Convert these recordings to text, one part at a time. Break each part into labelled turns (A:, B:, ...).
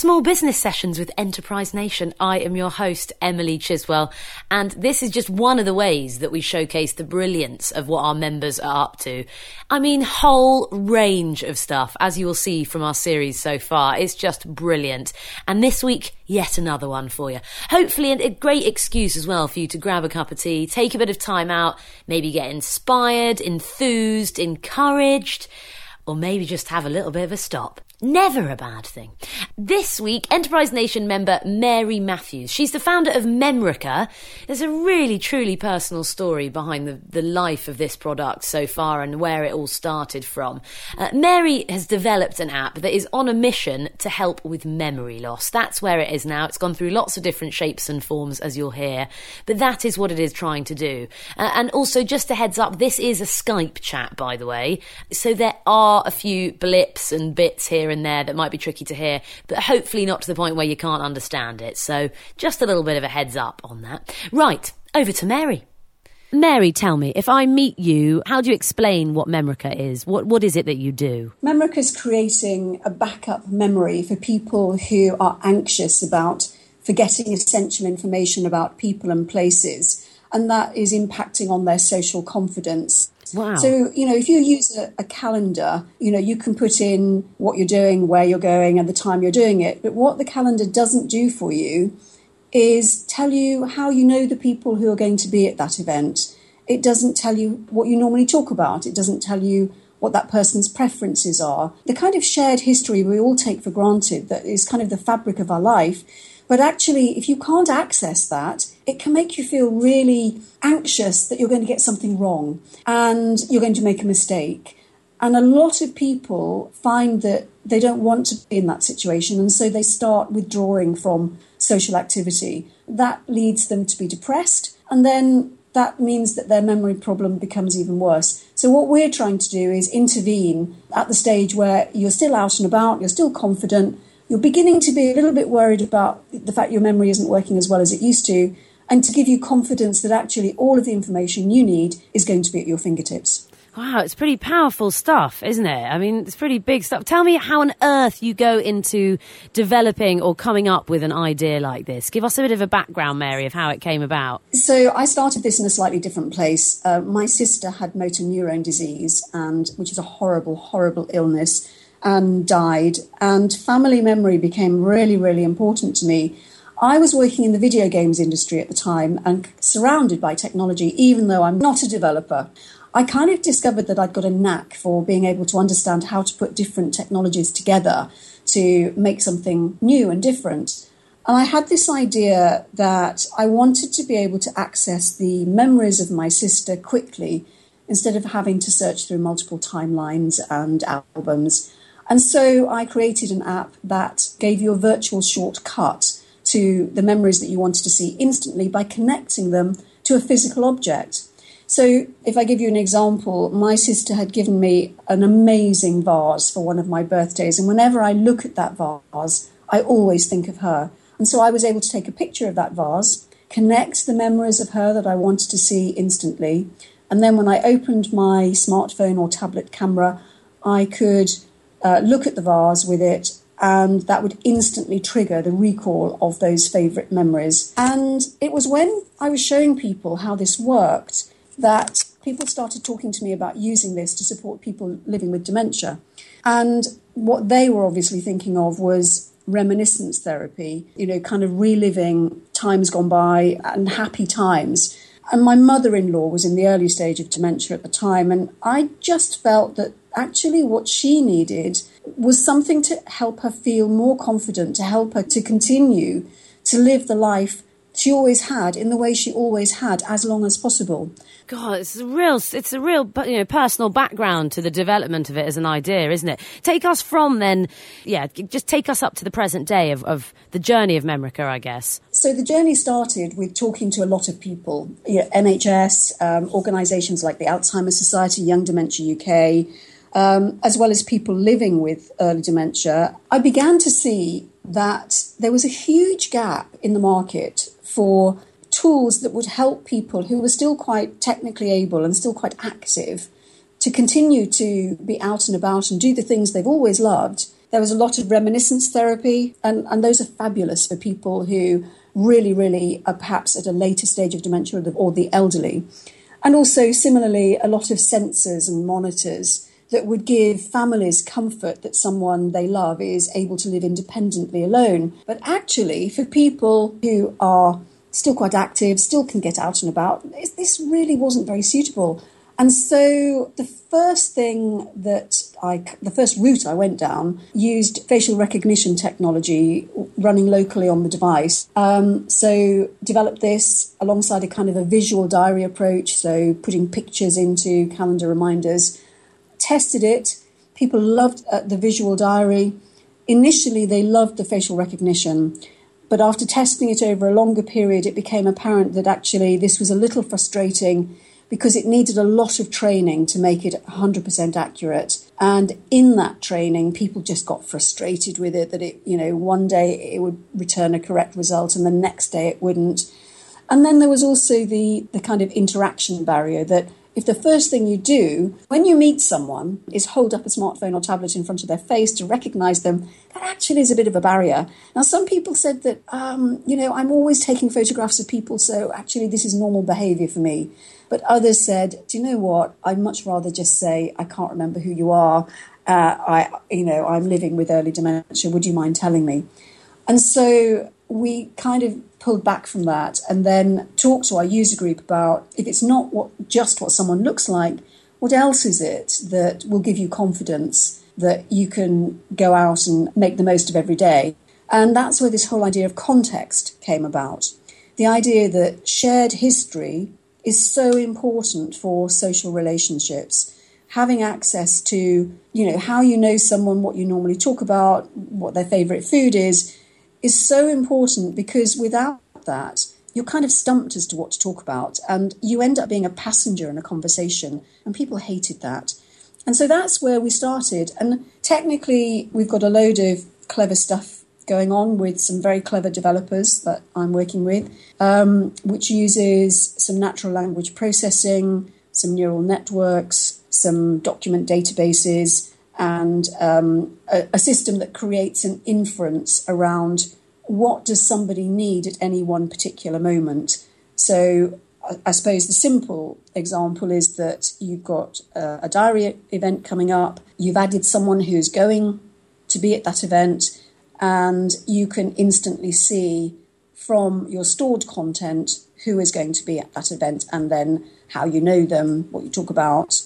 A: Small Business Sessions with Enterprise Nation. I am your host, Emily Chiswell, and this is just one of the ways that we showcase the brilliance of what our members are up to. I mean, whole range of stuff, as you will see from our series so far. It's just brilliant. And this week, yet another one for you. Hopefully, a great excuse as well for you to grab a cup of tea, take a bit of time out, maybe get inspired, enthused, encouraged, or maybe just have a little bit of a stop. Never a bad thing. This week, Enterprise Nation member Mary Matthews. She's the founder of Memrica. There's a really, truly personal story behind the, the life of this product so far and where it all started from. Uh, Mary has developed an app that is on a mission to help with memory loss. That's where it is now. It's gone through lots of different shapes and forms, as you'll hear, but that is what it is trying to do. Uh, and also, just a heads up, this is a Skype chat, by the way, so there are a few blips and bits here here and there that might be tricky to hear, but hopefully not to the point where you can't understand it. So just a little bit of a heads up on that. Right, over to Mary. Mary, tell me, if I meet you, how do you explain what Memrica is? What, what is it that you do?
B: Memrica is creating a backup memory for people who are anxious about forgetting essential information about people and places, and that is impacting on their social confidence.
A: Wow.
B: So, you know, if you use a, a, calendar, you know, you can put in what you're doing, where you're going, and the time you're doing it. But what the calendar doesn't do for you is tell you how you know the people who are going to be at that event. It doesn't tell you what you normally talk about. It doesn't tell you what that person's preferences are. The kind of shared history we all take for granted that is kind of the fabric of our life but actually, if you can't access that, it can make you feel really anxious that you're going to get something wrong and you're going to make a mistake. And a lot of people find that they don't want to be in that situation, and so they start withdrawing from social activity. That leads them to be depressed, and then that means that their memory problem becomes even worse. So, what we're trying to do is intervene at the stage where you're still out and about, you're still confident, you're beginning to be a little bit worried about the fact your memory isn't working as well as it used to, and to give you confidence that actually all of the information you need is going to be at your fingertips.
A: Wow, it's pretty powerful stuff, isn't it? I mean, it's pretty big stuff. Tell me how on earth you go into developing or coming up with an idea like this. Give us a bit of a background, Mary, of how it came about.
B: So, I started this in a slightly different place. Uh, my sister had motor neurone disease, and which is a horrible, horrible illness and died, and family memory became really, really important to me. I was working in the video games industry at the time and surrounded by technology, even though I'm not a developer. I kind of discovered that I'd got a knack for being able to understand how to put different technologies together to make something new and different. And I had this idea that I wanted to be able to access the memories of my sister quickly instead of having to search through multiple timelines and albums. And so I created an app that gave you a virtual shortcut to the memories that you wanted to see instantly by connecting them to a physical object. So, if I give you an example, my sister had given me an amazing vase for one of my birthdays, and whenever I look at that vase, I always think of her. And so I was able to take a picture of that vase, connect the memories of her that I wanted to see instantly, and then when I opened my smartphone or tablet camera, I could uh, look at the vase with it, and that would instantly trigger the recall of those favourite memories. And it was when I was showing people how this worked that people started talking to me about using this to support people living with dementia. And what they were obviously thinking of was reminiscence therapy, you know, kind of reliving times gone by and happy times. And my mother in law was in the early stage of dementia at the time, and I just felt that actually what she needed was something to help her feel more confident, to help her to continue to live the life she always had in the way she always had as long as possible.
A: God, it's a real, it's a real, you know, personal background to the development of it as an idea, isn't it? Take us from then, yeah, just take us up to the present day of, of the journey of Memrica, I guess.
B: So the journey started with talking to a lot of people, you know, NHS, um, organisations like the Alzheimer's Society, Young Dementia UK, um, as well as people living with early dementia, I began to see that there was a huge gap in the market for tools that would help people who were still quite technically able and still quite active to continue to be out and about and do the things they've always loved, There was a lot of reminiscence therapy, and, and those are fabulous for people who really, really are perhaps at a later stage of dementia or the, or the elderly. And also, similarly, a lot of sensors and monitors that would give families comfort that someone they love is able to live independently alone. But actually, for people who are still quite active, still can get out and about, this really wasn't very suitable. And so the first thing that I, the first route I went down used facial recognition technology running locally on the device. Um, so developed this alongside a kind of a visual diary approach. So putting pictures into calendar reminders, tested it. People loved uh, the visual diary. Initially, they loved the facial recognition. But after testing it over a longer period, it became apparent that actually this was a little frustrating because it needed a lot of training to make it 100% accurate. And in that training, people just got frustrated with it that it, you know, one day it would return a correct result and the next day it wouldn't. And then there was also the, the kind of interaction barrier that if the first thing you do when you meet someone is hold up a smartphone or tablet in front of their face to recognize them, that actually is a bit of a barrier. Now, some people said that, um, you know, I'm always taking photographs of people, so actually this is normal behavior for me. But others said, do you know what? I'd much rather just say, I can't remember who you are. Uh, I, you know, I'm living with early dementia. Would you mind telling me? And so we kind of pulled back from that and then talked to our user group about if it's not what just what someone looks like, what else is it that will give you confidence that you can go out and make the most of every day? And that's where this whole idea of context came about. The idea that shared history is so important for social relationships. Having access to, you know, how you know someone, what you normally talk about, what their favorite food is, is so important because without that, you're kind of stumped as to what to talk about, and you end up being a passenger in a conversation, and people hated that. And so that's where we started. And technically, we've got a load of clever stuff going on with some very clever developers that I'm working with, um, which uses some natural language processing, some neural networks, some document databases, and um, a, a system that creates an inference around what does somebody need at any one particular moment. So I suppose the simple example is that you've got a, a, diary event coming up, you've added someone who's going to be at that event, and you can instantly see from your stored content who is going to be at that event and then how you know them, what you talk about,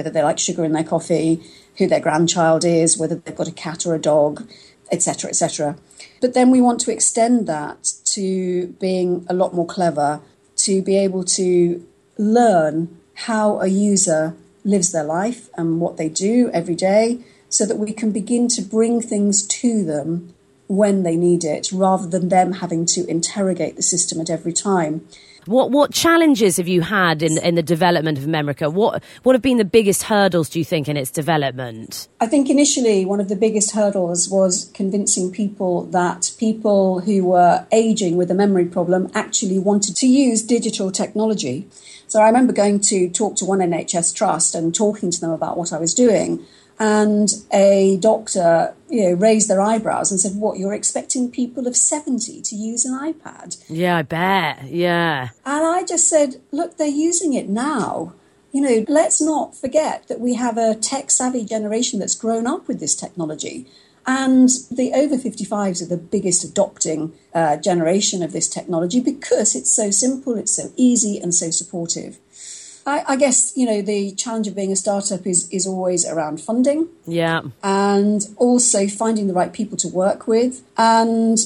B: whether they like sugar in their coffee, who their grandchild is, whether they've got a cat or a dog, etc., etc. But then we want to extend that to being a lot more clever, to be able to learn how a user lives their life and what they do every day so that we can begin to bring things to them when they need it, rather than them having to interrogate the system at every time.
A: What what challenges have you had in in the development of Memrica? What what have been the biggest hurdles do you think in its development?
B: I think initially one of the biggest hurdles was convincing people that people who were aging with a memory problem actually wanted to use digital technology. So I remember going to talk to one NHS trust and talking to them about what I was doing and a doctor you know raised their eyebrows and said what you're expecting people of 70 to use an ipad?
A: Yeah i bet. Yeah.
B: And i just said look they're using it now. You know let's not forget that we have a tech savvy generation that's grown up with this technology. And the over 55s are the biggest adopting uh, generation of this technology because it's so simple, it's so easy, and so supportive. I, I, guess you know the challenge of being a startup is is always around funding.
A: Yeah,
B: and also finding the right people to work with. And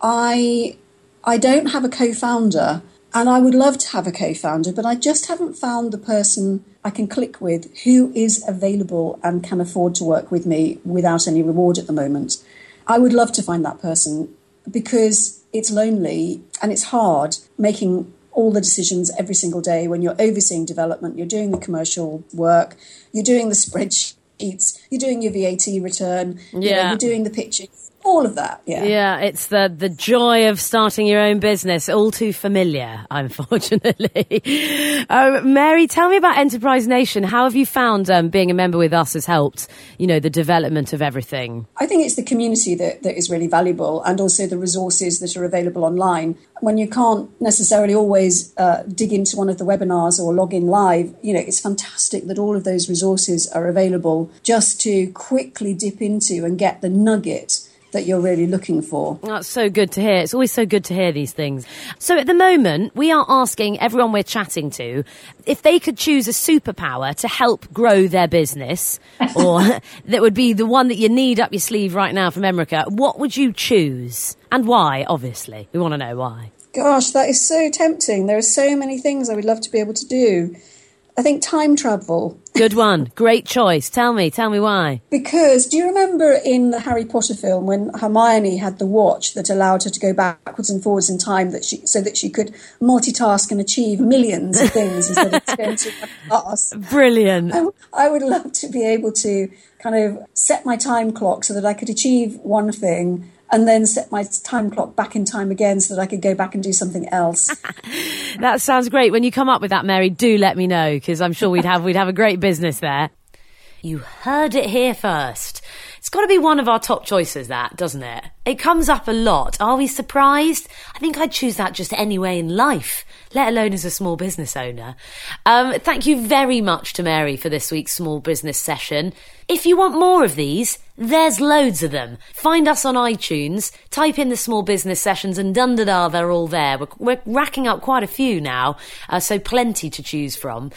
B: I I don't have a co-founder, and I would love to have a co-founder, but I just haven't found the person I can click with who is available and can afford to work with me without any reward at the moment. I would love to find that person because it's lonely and it's hard making all the decisions every single day when you're overseeing development, you're doing the commercial work, you're doing the spreadsheets, you're doing your VAT return, yeah. you know, you're doing the pitches. All of that. Yeah,
A: yeah. It's the the joy of starting your own business. All too familiar, unfortunately. um, Mary, tell me about Enterprise Nation. How have you found um, being a member with us has helped? You know, the development of everything.
B: I think it's the community that, that is really valuable, and also the resources that are available online. When you can't necessarily always uh, dig into one of the webinars or log in live, you know, it's fantastic that all of those resources are available just to quickly dip into and get the nugget that you're really looking for.
A: Oh, That's so good to hear. It's always so good to hear these things. So at the moment, we are asking everyone we're chatting to if they could choose a superpower to help grow their business, or that would be the one that you need up your sleeve right now from Memrica, what would you choose? And why, obviously? We want to know why.
B: Gosh, that is so tempting. There are so many things I would love to be able to do. I think time travel.
A: Good one. Great choice. Tell me, tell me why.
B: Because do you remember in the Harry Potter film when Hermione had the watch that allowed her to go backwards and forwards in time that she so that she could multitask and achieve millions of things instead of going to class.
A: Brilliant.
B: I, I would love to be able to kind of set my time clock so that I could achieve one thing and then set my time clock back in time again so that I could go back and do something else.
A: that sounds great. When you come up with that, Mary, do let me know because I'm sure we'd have we'd have a great business there. You heard it here first. It's got to be one of our top choices, that, doesn't it? It comes up a lot. Are we surprised? I think I'd choose that just anyway in life, let alone as a small business owner. Um, thank you very much to Mary for this week's small business session. If you want more of these, there's loads of them. Find us on iTunes, type in the small business sessions, and dun da they're all there. We're, we're racking up quite a few now, uh, so plenty to choose from.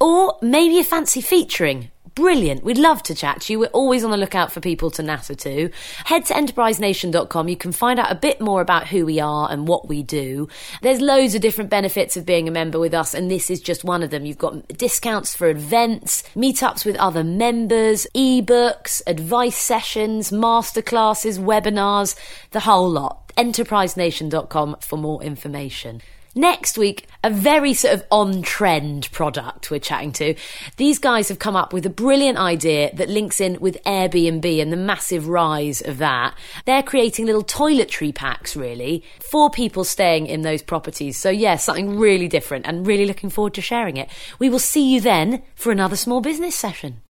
A: Or maybe a fancy featuring brilliant. We'd love to chat to you. We're always on the lookout for people to natter to. Head to enterprisenation.com. You can find out a bit more about who we are and what we do. There's loads of different benefits of being a member with us, and this is just one of them. You've got discounts for events, meetups with other members, ebooks, advice sessions, masterclasses, webinars, the whole lot. Enterprisenation.com for more information. Next week, a very sort of on trend product we're chatting to. These guys have come up with a brilliant idea that links in with Airbnb and the massive rise of that. They're creating little toiletry packs, really, for people staying in those properties. So, yeah, something really different and really looking forward to sharing it. We will see you then for another small business session.